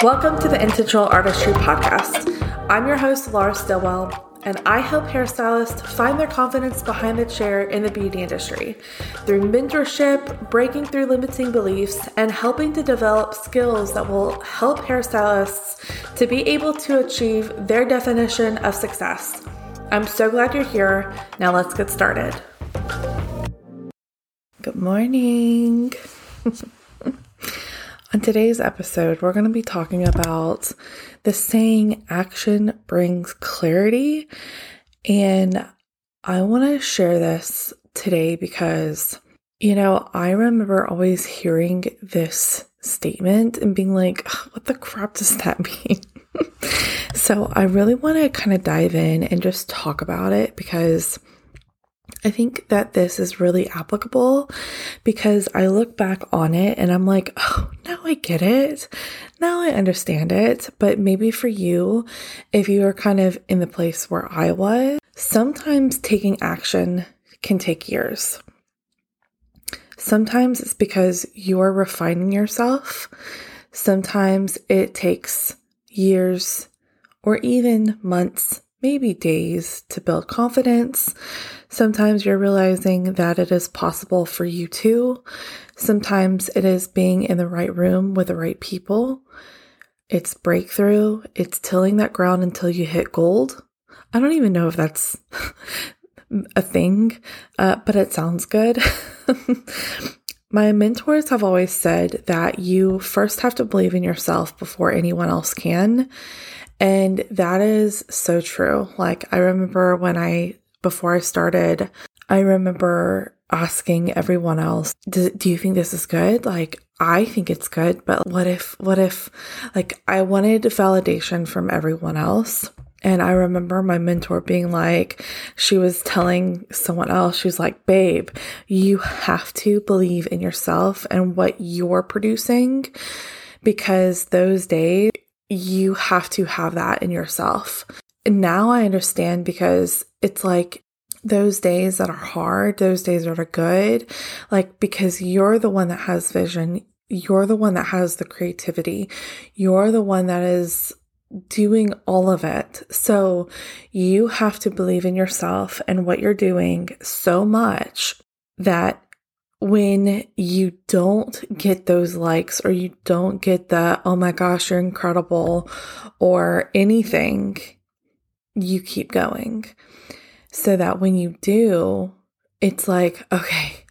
Welcome to the Intentional Artistry Podcast. I'm your host, Lara Stillwell, and I help hairstylists find their confidence behind the chair in the beauty industry through mentorship, breaking through limiting beliefs, and helping to develop skills that will help hairstylists to be able to achieve their definition of success. I'm so glad you're here. Now let's get started. Good morning. On today's episode, we're going to be talking about the saying action brings clarity. And I want to share this today because, you know, I remember always hearing this statement and being like, what the crap does that mean? so I really want to kind of dive in and just talk about it because I think that this is really applicable because I look back on it and I'm like, oh, now I get it. Now I understand it. But maybe for you, if you are kind of in the place where I was, sometimes taking action can take years. Sometimes it's because you're refining yourself. Sometimes it takes years or even months, maybe days to build confidence. Sometimes you're realizing that it is possible for you too. Sometimes it is being in the right room with the right people. It's breakthrough. It's tilling that ground until you hit gold. I don't even know if that's a thing, uh, but it sounds good. My mentors have always said that you first have to believe in yourself before anyone else can. And that is so true. Like, I remember when I, before I started, I remember asking everyone else, do, do you think this is good? Like, I think it's good, but what if, what if, like, I wanted validation from everyone else. And I remember my mentor being like, she was telling someone else, she was like, babe, you have to believe in yourself and what you're producing because those days you have to have that in yourself. And now I understand because it's like those days that are hard, those days that are good, like because you're the one that has vision, you're the one that has the creativity, you're the one that is doing all of it. So you have to believe in yourself and what you're doing so much that when you don't get those likes or you don't get the, oh my gosh, you're incredible or anything, you keep going. So that when you do, it's like, okay,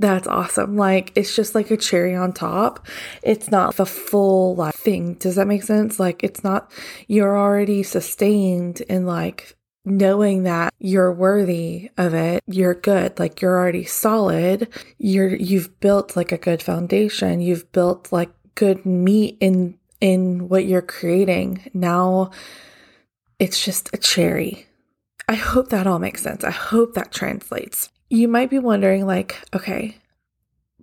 that's awesome. Like it's just like a cherry on top. It's not the full like thing. Does that make sense? Like it's not you're already sustained in like knowing that you're worthy of it. You're good. Like you're already solid. You're you've built like a good foundation. You've built like good meat in in what you're creating. Now it's just a cherry. I hope that all makes sense. I hope that translates. You might be wondering, like, okay,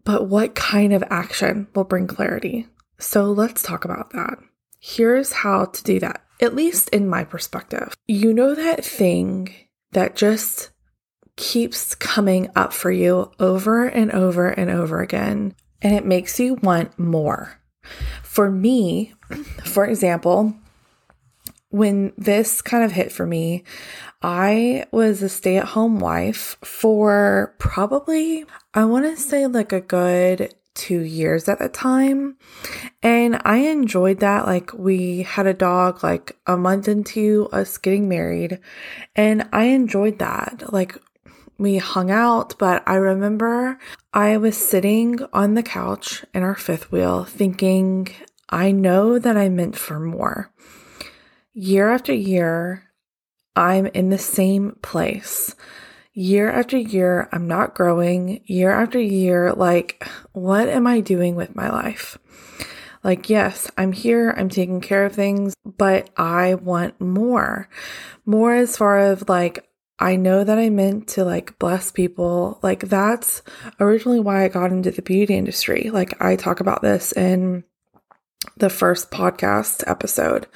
but what kind of action will bring clarity? So let's talk about that. Here's how to do that, at least in my perspective. You know that thing that just keeps coming up for you over and over and over again, and it makes you want more. For me, for example, when this kind of hit for me, I was a stay at home wife for probably, I want to say like a good two years at the time. And I enjoyed that. Like, we had a dog like a month into us getting married, and I enjoyed that. Like, we hung out, but I remember I was sitting on the couch in our fifth wheel thinking, I know that I meant for more. Year after year, I'm in the same place. Year after year, I'm not growing. Year after year, like, what am I doing with my life? Like, yes, I'm here, I'm taking care of things, but I want more. More as far as like, I know that I meant to like bless people. Like, that's originally why I got into the beauty industry. Like, I talk about this in the first podcast episode.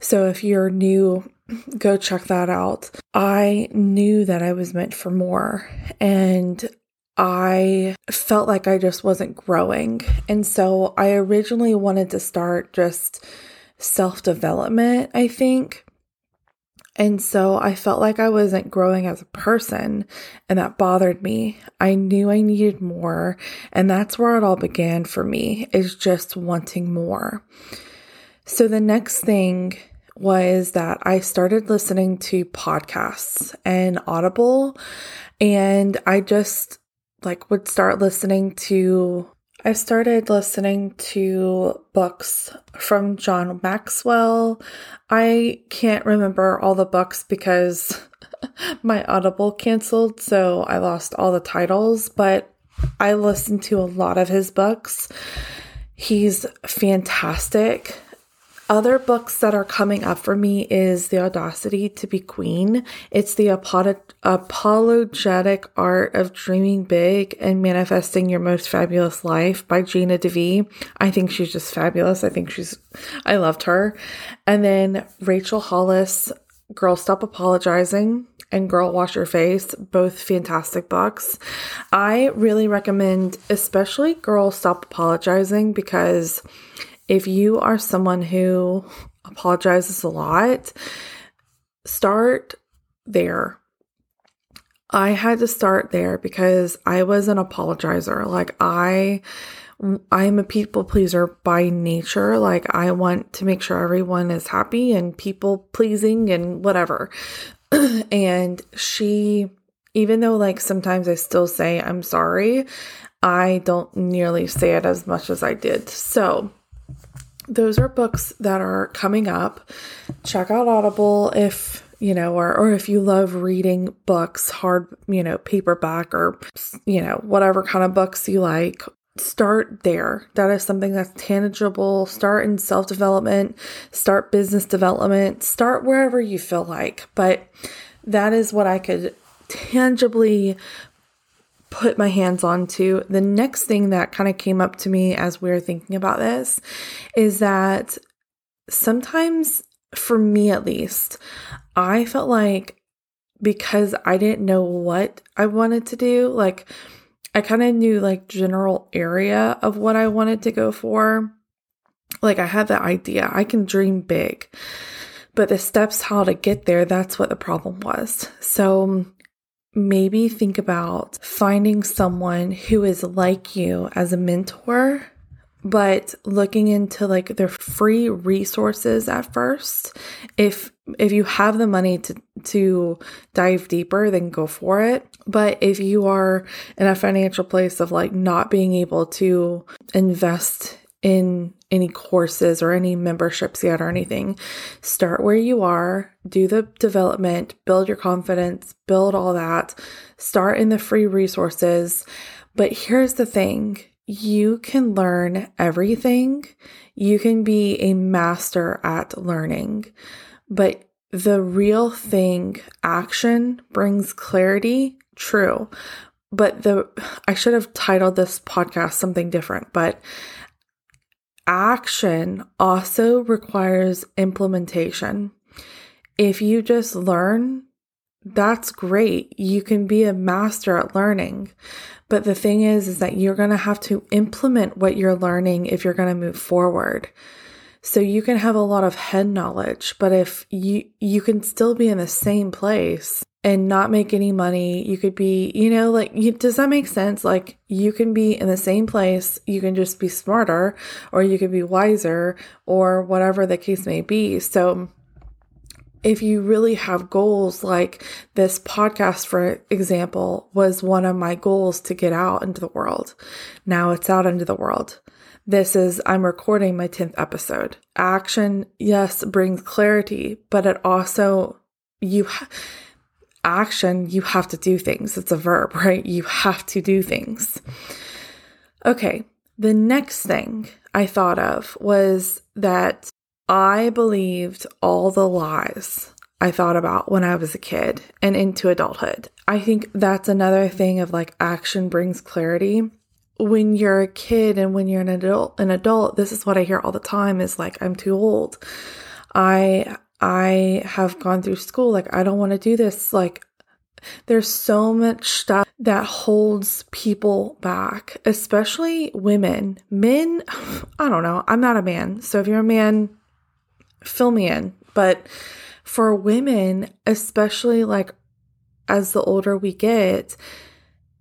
So if you're new, go check that out. I knew that I was meant for more and I felt like I just wasn't growing. And so I originally wanted to start just self development, I think. And so I felt like I wasn't growing as a person, and that bothered me. I knew I needed more, and that's where it all began for me is just wanting more. So the next thing was that I started listening to podcasts and Audible, and I just like would start listening to I started listening to books from John Maxwell. I can't remember all the books because my Audible canceled, so I lost all the titles, but I listened to a lot of his books. He's fantastic. Other books that are coming up for me is The Audacity to Be Queen. It's the apologetic art of dreaming big and manifesting your most fabulous life by Gina DeVee. I think she's just fabulous. I think she's, I loved her. And then Rachel Hollis, Girl Stop Apologizing and Girl Wash Your Face, both fantastic books. I really recommend, especially Girl Stop Apologizing, because if you are someone who apologizes a lot, start there. I had to start there because I was an apologizer. Like I I'm a people pleaser by nature. Like I want to make sure everyone is happy and people pleasing and whatever. and she even though like sometimes I still say I'm sorry, I don't nearly say it as much as I did. So, those are books that are coming up. Check out Audible if you know, or or if you love reading books, hard, you know, paperback or you know, whatever kind of books you like. Start there. That is something that's tangible. Start in self development, start business development, start wherever you feel like. But that is what I could tangibly put my hands on to. The next thing that kind of came up to me as we were thinking about this is that sometimes, for me at least, I felt like because I didn't know what I wanted to do, like I kind of knew like general area of what I wanted to go for. Like I had the idea, I can dream big. But the steps how to get there, that's what the problem was. So maybe think about finding someone who is like you as a mentor but looking into like their free resources at first. If if you have the money to to dive deeper then go for it. But if you are in a financial place of like not being able to invest in any courses or any memberships yet or anything. Start where you are, do the development, build your confidence, build all that. Start in the free resources. But here's the thing you can learn everything, you can be a master at learning. But the real thing, action brings clarity, true. But the I should have titled this podcast something different, but action also requires implementation. If you just learn, that's great. You can be a master at learning. But the thing is, is that you're going to have to implement what you're learning if you're going to move forward. So you can have a lot of head knowledge, but if you, you can still be in the same place and not make any money. You could be, you know, like, you, does that make sense? Like, you can be in the same place, you can just be smarter, or you could be wiser, or whatever the case may be. So, if you really have goals, like this podcast, for example, was one of my goals to get out into the world. Now it's out into the world. This is, I'm recording my 10th episode. Action, yes, brings clarity, but it also, you, ha- action, you have to do things. It's a verb, right? You have to do things. Okay, the next thing I thought of was that I believed all the lies I thought about when I was a kid and into adulthood. I think that's another thing of like action brings clarity. When you're a kid and when you're an adult, an adult, this is what I hear all the time is like I'm too old. I I have gone through school. Like, I don't want to do this. Like, there's so much stuff that holds people back, especially women. Men, I don't know, I'm not a man. So if you're a man, fill me in. But for women, especially like as the older we get,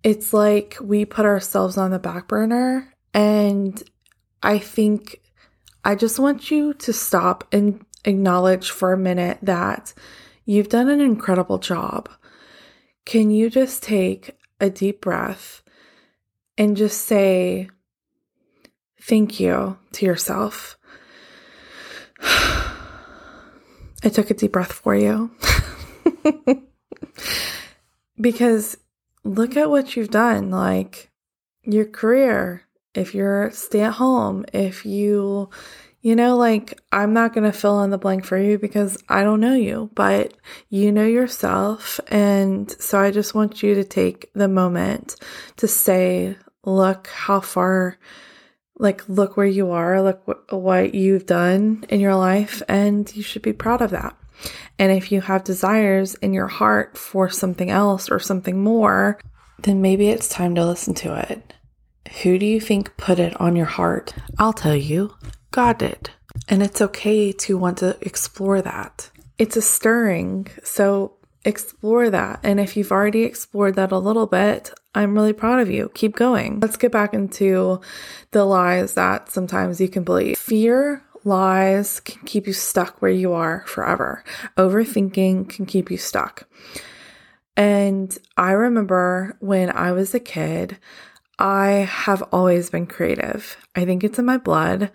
it's like we put ourselves on the back burner. And I think I just want you to stop and acknowledge for a minute that you've done an incredible job. Can you just take a deep breath and just say thank you to yourself? I took a deep breath for you. because look at what you've done. Like your career, if you're stay at home, if you, you know, like I'm not going to fill in the blank for you because I don't know you, but you know yourself. And so I just want you to take the moment to say, look how far, like, look where you are, look wh- what you've done in your life, and you should be proud of that. And if you have desires in your heart for something else or something more, then maybe it's time to listen to it. Who do you think put it on your heart? I'll tell you, God did. And it's okay to want to explore that. It's a stirring, so explore that. And if you've already explored that a little bit, I'm really proud of you. Keep going. Let's get back into the lies that sometimes you can believe. Fear lies can keep you stuck where you are forever. Overthinking can keep you stuck. And I remember when I was a kid, I have always been creative. I think it's in my blood,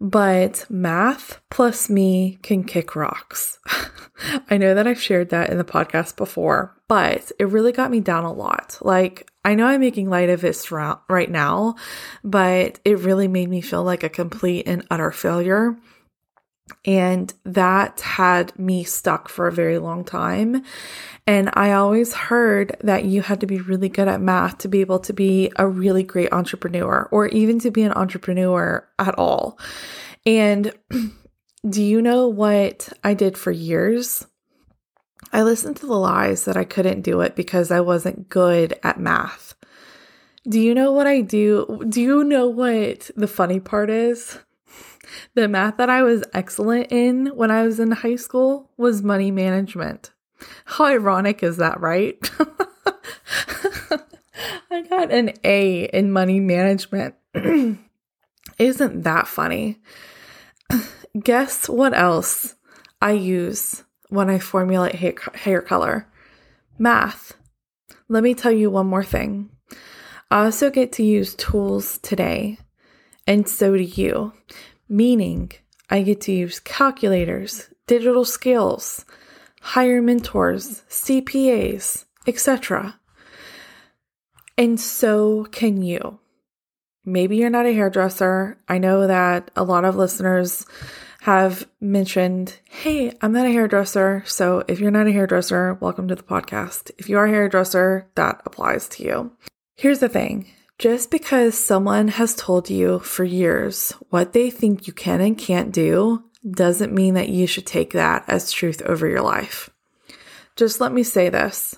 but math plus me can kick rocks. I know that I've shared that in the podcast before, but it really got me down a lot. Like, I know I'm making light of this right now, but it really made me feel like a complete and utter failure. And that had me stuck for a very long time. And I always heard that you had to be really good at math to be able to be a really great entrepreneur or even to be an entrepreneur at all. And do you know what I did for years? I listened to the lies that I couldn't do it because I wasn't good at math. Do you know what I do? Do you know what the funny part is? The math that I was excellent in when I was in high school was money management. How ironic is that, right? I got an A in money management. Isn't that funny? Guess what else I use when I formulate hair, color? Math. Let me tell you one more thing. I also get to use tools today, and so do you, meaning I get to use calculators, digital skills, hire mentors, CPAs, etc. And so can you. Maybe you're not a hairdresser. I know that a lot of listeners have mentioned, Hey, I'm not a hairdresser. So if you're not a hairdresser, welcome to the podcast. If you are a hairdresser, that applies to you. Here's the thing just because someone has told you for years what they think you can and can't do doesn't mean that you should take that as truth over your life. Just let me say this.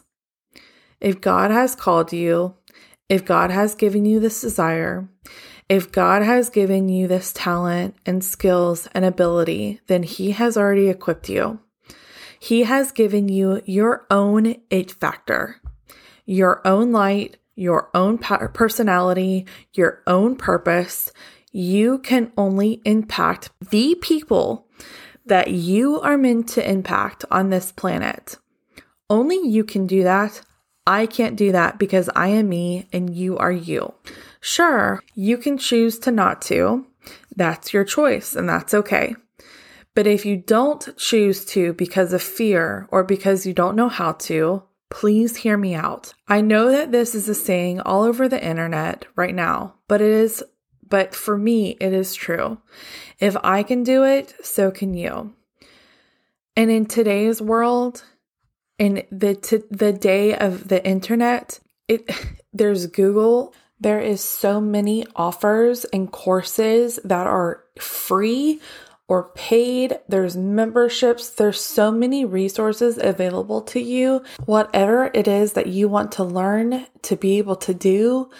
If God has called you, if God has given you this desire, if God has given you this talent and skills and ability, then He has already equipped you. He has given you your own it factor, your own light, your own personality, your own purpose. You can only impact the people that you are meant to impact on this planet. Only you can do that. I can't do that because I am me and you are you. Sure, you can choose to not to. That's your choice, and that's okay. But if you don't choose to because of fear or because you don't know how to, please hear me out. I know that this is a saying all over the internet right now, but it is but for me it is true. If I can do it, so can you. And in today's world, in the t- the day of the internet, it there's Google, there is so many offers and courses that are free or paid. There's memberships. There's so many resources available to you. Whatever it is that you want to learn to be able to do,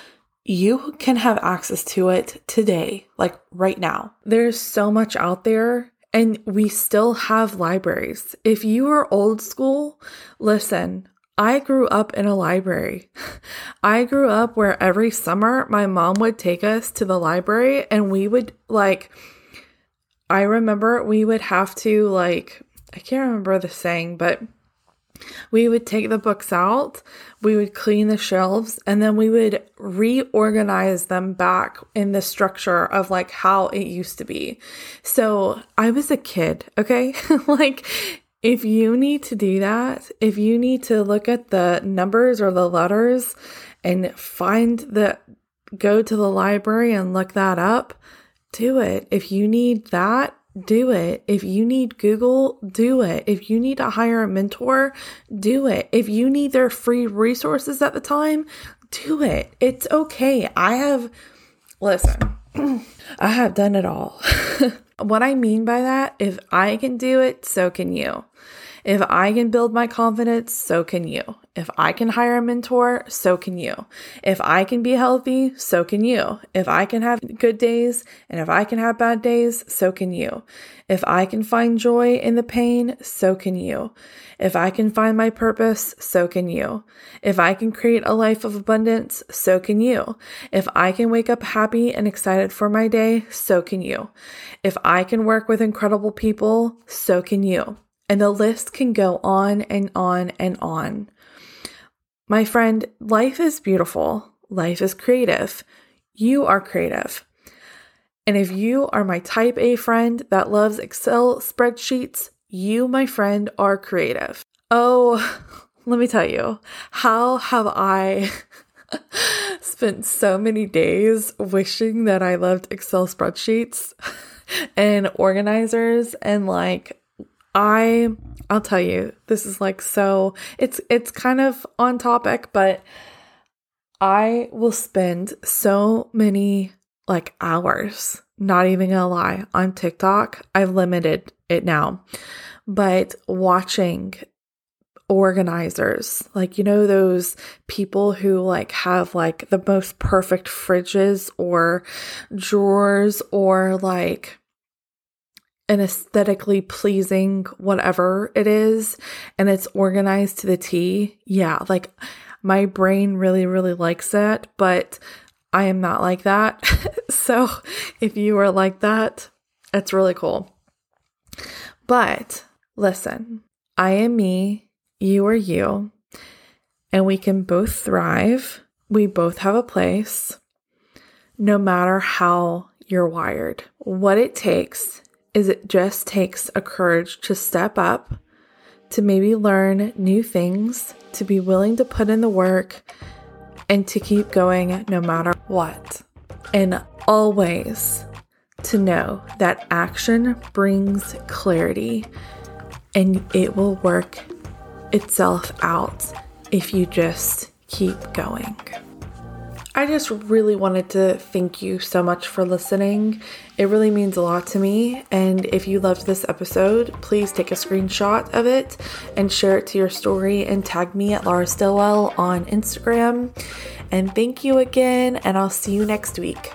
you can have access to it today, like right now. There's so much out there and we still have libraries. If you are old school, listen, I grew up in a library. I grew up where every summer my mom would take us to the library and we would like, I remember we would have to like, I can't remember the saying, but we would take the books out, we would clean the shelves, and then we would reorganize them back in the structure of like how it used to be. So I was a kid, okay? like, if you need to do that, if you need to look at the numbers or the letters and find the go to the library and look that up, do it. If you need that, do it. If you need Google, do it. If you need to hire a mentor, do it. If you need their free resources at the time, do it. It's okay. I have, listen, I have done it all. what I mean by that, if I can do it, so can you. If I can build my confidence, so can you. If I can hire a mentor, so can you. If I can be healthy, so can you. If I can have good days and if I can have bad days, so can you. If I can find joy in the pain, so can you. If I can find my purpose, so can you. If I can create a life of abundance, so can you. If I can wake up happy and excited for my day, so can you. If I can work with incredible people, so can you. And the list can go on and on and on. My friend, life is beautiful. Life is creative. You are creative. And if you are my type A friend that loves Excel spreadsheets, you, my friend, are creative. Oh, let me tell you, how have I spent so many days wishing that I loved Excel spreadsheets and organizers and like I I'll tell you, this is like so it's it's kind of on topic, but I will spend so many like hours, not even gonna lie, on TikTok. I've limited it now, but watching organizers, like, you know, those people who like have like the most perfect fridges or drawers or like an aesthetically pleasing whatever it is and it's organized to the T, yeah, like my brain really, really likes it, but I am not like that. so if you are like that, it's really cool. But listen, I am me, you are you, and we can both thrive. We both have a place, no matter how you're wired. What it takes is it just takes a courage to step up, to maybe learn new things, to be willing to put in the work, and to keep going no matter what. And always to know that action brings clarity and it will work itself out if you just keep going. I just really wanted to thank you so much for listening. It really means a lot to me. And if you loved this episode, please take a screenshot of it and share it to your story and tag me at Lara Stillwell on Instagram. And thank you again, and I'll see you next week.